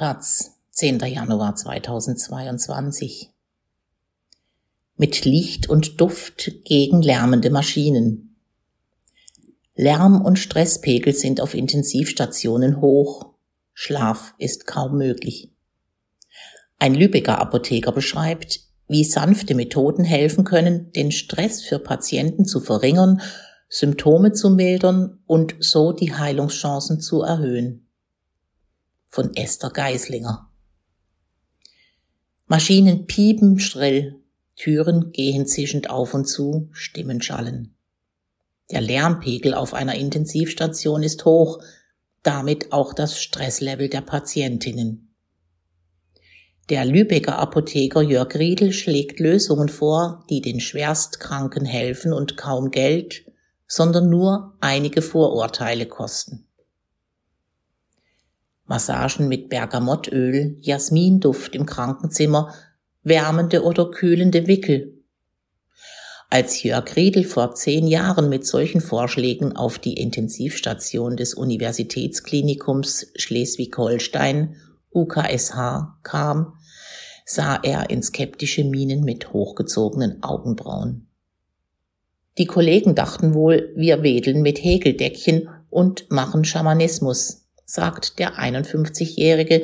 Taz, 10. Januar 2022. Mit Licht und Duft gegen lärmende Maschinen. Lärm- und Stresspegel sind auf Intensivstationen hoch. Schlaf ist kaum möglich. Ein Lübecker Apotheker beschreibt, wie sanfte Methoden helfen können, den Stress für Patienten zu verringern, Symptome zu mildern und so die Heilungschancen zu erhöhen von Esther Geislinger. Maschinen piepen schrill, Türen gehen zischend auf und zu, Stimmen schallen. Der Lärmpegel auf einer Intensivstation ist hoch, damit auch das Stresslevel der Patientinnen. Der Lübecker Apotheker Jörg Riedel schlägt Lösungen vor, die den Schwerstkranken helfen und kaum Geld, sondern nur einige Vorurteile kosten. Massagen mit Bergamottöl, Jasminduft im Krankenzimmer, wärmende oder kühlende Wickel. Als Jörg Riedel vor zehn Jahren mit solchen Vorschlägen auf die Intensivstation des Universitätsklinikums Schleswig-Holstein UKSH kam, sah er in skeptische Mienen mit hochgezogenen Augenbrauen. Die Kollegen dachten wohl, wir wedeln mit Häkeldeckchen und machen Schamanismus, sagt der 51-Jährige,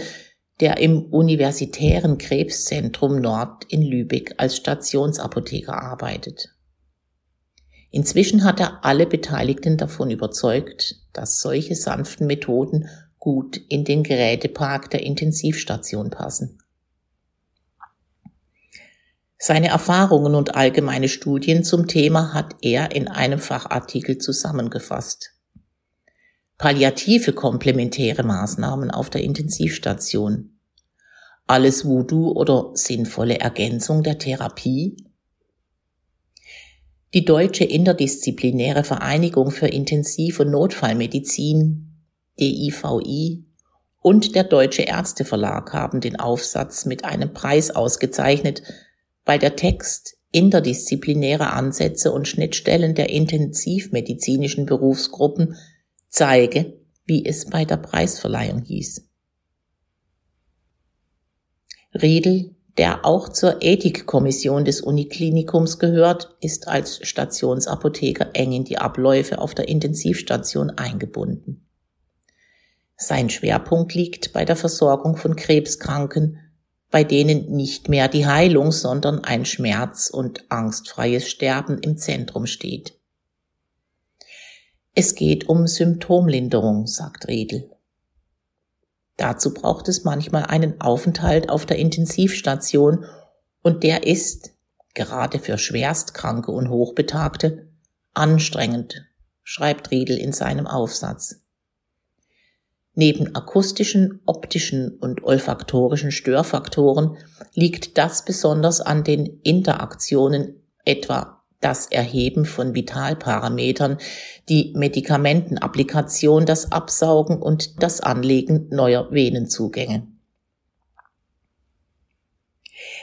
der im Universitären Krebszentrum Nord in Lübeck als Stationsapotheker arbeitet. Inzwischen hat er alle Beteiligten davon überzeugt, dass solche sanften Methoden gut in den Gerätepark der Intensivstation passen. Seine Erfahrungen und allgemeine Studien zum Thema hat er in einem Fachartikel zusammengefasst palliative komplementäre Maßnahmen auf der Intensivstation, alles Voodoo oder sinnvolle Ergänzung der Therapie, die Deutsche Interdisziplinäre Vereinigung für Intensiv- und Notfallmedizin, DIVI, und der Deutsche Ärzteverlag haben den Aufsatz mit einem Preis ausgezeichnet, weil der Text interdisziplinäre Ansätze und Schnittstellen der intensivmedizinischen Berufsgruppen zeige, wie es bei der Preisverleihung hieß. Riedel, der auch zur Ethikkommission des Uniklinikums gehört, ist als Stationsapotheker eng in die Abläufe auf der Intensivstation eingebunden. Sein Schwerpunkt liegt bei der Versorgung von Krebskranken, bei denen nicht mehr die Heilung, sondern ein schmerz- und angstfreies Sterben im Zentrum steht. Es geht um Symptomlinderung, sagt Redel. Dazu braucht es manchmal einen Aufenthalt auf der Intensivstation und der ist, gerade für Schwerstkranke und Hochbetagte, anstrengend, schreibt Riedel in seinem Aufsatz. Neben akustischen, optischen und olfaktorischen Störfaktoren liegt das besonders an den Interaktionen etwa das Erheben von Vitalparametern, die Medikamentenapplikation, das Absaugen und das Anlegen neuer Venenzugänge.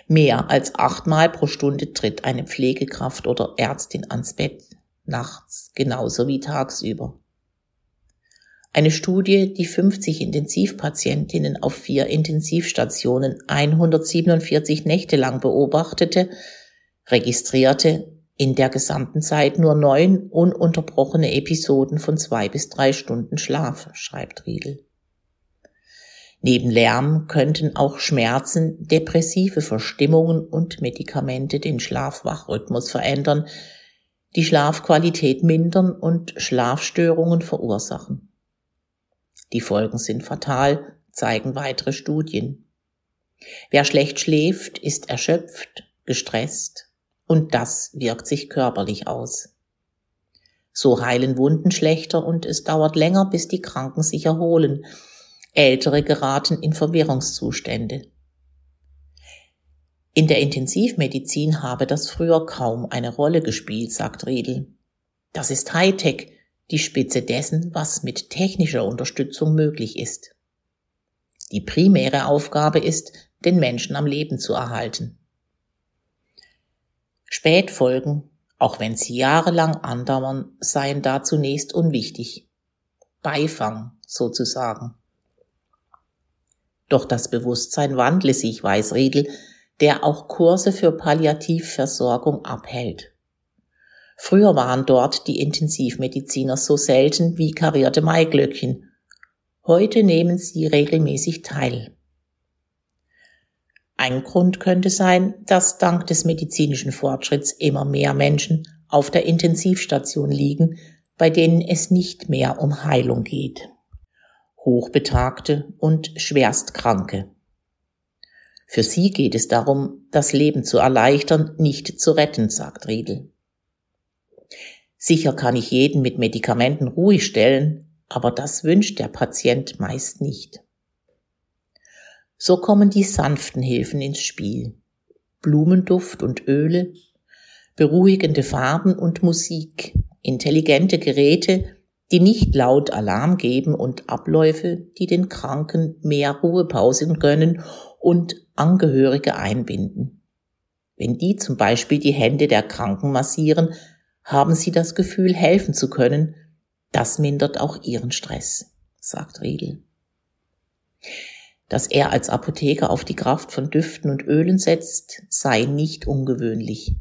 Mehr als achtmal pro Stunde tritt eine Pflegekraft oder Ärztin ans Bett, nachts genauso wie tagsüber. Eine Studie, die 50 Intensivpatientinnen auf vier Intensivstationen 147 Nächte lang beobachtete, registrierte in der gesamten Zeit nur neun ununterbrochene Episoden von zwei bis drei Stunden Schlaf, schreibt Riedel. Neben Lärm könnten auch Schmerzen, depressive Verstimmungen und Medikamente den Schlafwachrhythmus verändern, die Schlafqualität mindern und Schlafstörungen verursachen. Die Folgen sind fatal, zeigen weitere Studien. Wer schlecht schläft, ist erschöpft, gestresst, und das wirkt sich körperlich aus. So heilen Wunden schlechter und es dauert länger, bis die Kranken sich erholen. Ältere geraten in Verwirrungszustände. In der Intensivmedizin habe das früher kaum eine Rolle gespielt, sagt Riedel. Das ist Hightech, die Spitze dessen, was mit technischer Unterstützung möglich ist. Die primäre Aufgabe ist, den Menschen am Leben zu erhalten. Spätfolgen, auch wenn sie jahrelang andauern, seien da zunächst unwichtig. Beifang sozusagen. Doch das Bewusstsein wandle sich, weiß Riedel, der auch Kurse für Palliativversorgung abhält. Früher waren dort die Intensivmediziner so selten wie karierte Maiglöckchen. Heute nehmen sie regelmäßig teil. Ein Grund könnte sein, dass dank des medizinischen Fortschritts immer mehr Menschen auf der Intensivstation liegen, bei denen es nicht mehr um Heilung geht. Hochbetagte und Schwerstkranke. Für sie geht es darum, das Leben zu erleichtern, nicht zu retten, sagt Riedel. Sicher kann ich jeden mit Medikamenten ruhig stellen, aber das wünscht der Patient meist nicht. So kommen die sanften Hilfen ins Spiel. Blumenduft und Öle, beruhigende Farben und Musik, intelligente Geräte, die nicht laut Alarm geben und Abläufe, die den Kranken mehr Ruhepausen gönnen und Angehörige einbinden. Wenn die zum Beispiel die Hände der Kranken massieren, haben sie das Gefühl, helfen zu können. Das mindert auch ihren Stress, sagt Riedel. Dass er als Apotheker auf die Kraft von Düften und Ölen setzt, sei nicht ungewöhnlich.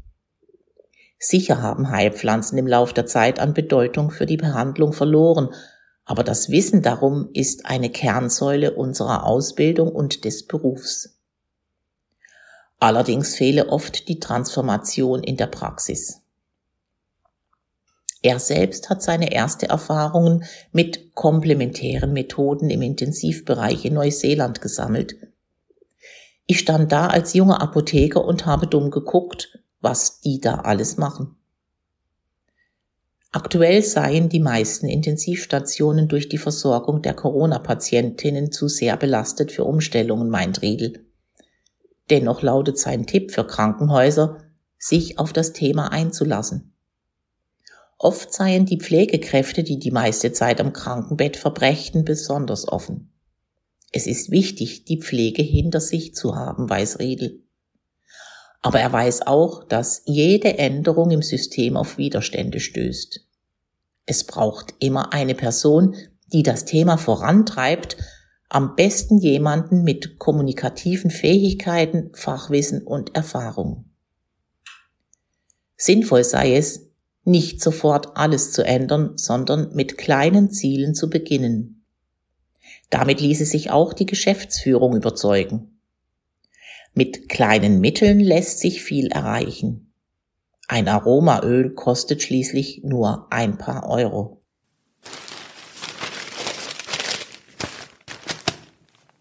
Sicher haben Heilpflanzen im Lauf der Zeit an Bedeutung für die Behandlung verloren, aber das Wissen darum ist eine Kernsäule unserer Ausbildung und des Berufs. Allerdings fehle oft die Transformation in der Praxis. Er selbst hat seine erste Erfahrungen mit komplementären Methoden im Intensivbereich in Neuseeland gesammelt. Ich stand da als junger Apotheker und habe dumm geguckt, was die da alles machen. Aktuell seien die meisten Intensivstationen durch die Versorgung der Corona-Patientinnen zu sehr belastet für Umstellungen, meint Riedel. Dennoch lautet sein Tipp für Krankenhäuser, sich auf das Thema einzulassen. Oft seien die Pflegekräfte, die die meiste Zeit am Krankenbett verbrächten, besonders offen. Es ist wichtig, die Pflege hinter sich zu haben, weiß Riedel. Aber er weiß auch, dass jede Änderung im System auf Widerstände stößt. Es braucht immer eine Person, die das Thema vorantreibt, am besten jemanden mit kommunikativen Fähigkeiten, Fachwissen und Erfahrung. Sinnvoll sei es, nicht sofort alles zu ändern, sondern mit kleinen Zielen zu beginnen. Damit ließe sich auch die Geschäftsführung überzeugen. Mit kleinen Mitteln lässt sich viel erreichen. Ein Aromaöl kostet schließlich nur ein paar Euro.